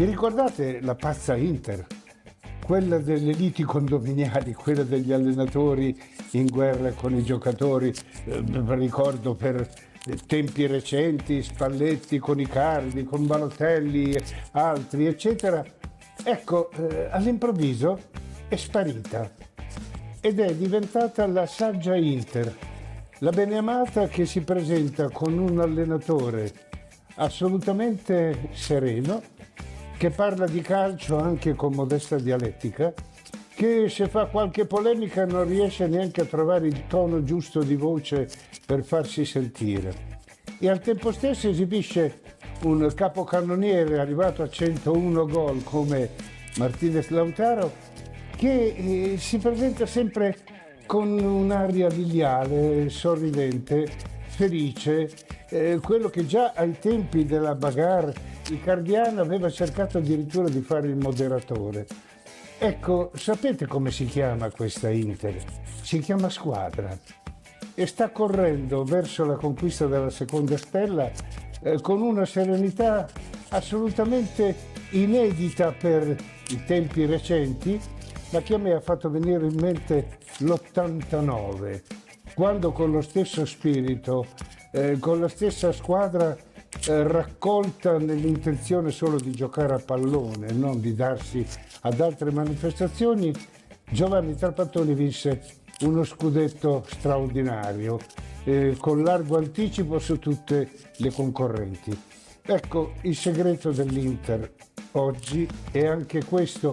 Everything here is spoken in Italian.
Vi ricordate la pazza Inter? Quella delle liti condominiali, quella degli allenatori in guerra con i giocatori, eh, ricordo per tempi recenti, Spalletti con Icardi, con Balotelli, altri, eccetera. Ecco, eh, all'improvviso è sparita ed è diventata la saggia Inter, la beneamata che si presenta con un allenatore assolutamente sereno, che parla di calcio anche con modesta dialettica, che se fa qualche polemica non riesce neanche a trovare il tono giusto di voce per farsi sentire. E al tempo stesso esibisce un capocannoniere arrivato a 101 gol come Martinez Lautaro che eh, si presenta sempre con un'aria vigliale, sorridente, felice, eh, quello che già ai tempi della bagarre Icardiano aveva cercato addirittura di fare il moderatore. Ecco, sapete come si chiama questa Inter? Si chiama squadra e sta correndo verso la conquista della seconda stella eh, con una serenità assolutamente inedita per i tempi recenti, ma che a me ha fatto venire in mente l'89, quando con lo stesso spirito, eh, con la stessa squadra eh, raccolta nell'intenzione solo di giocare a pallone, non di darsi ad altre manifestazioni, Giovanni Trapattoni vinse uno scudetto straordinario, eh, con largo anticipo su tutte le concorrenti. Ecco, il segreto dell'Inter oggi è anche questo.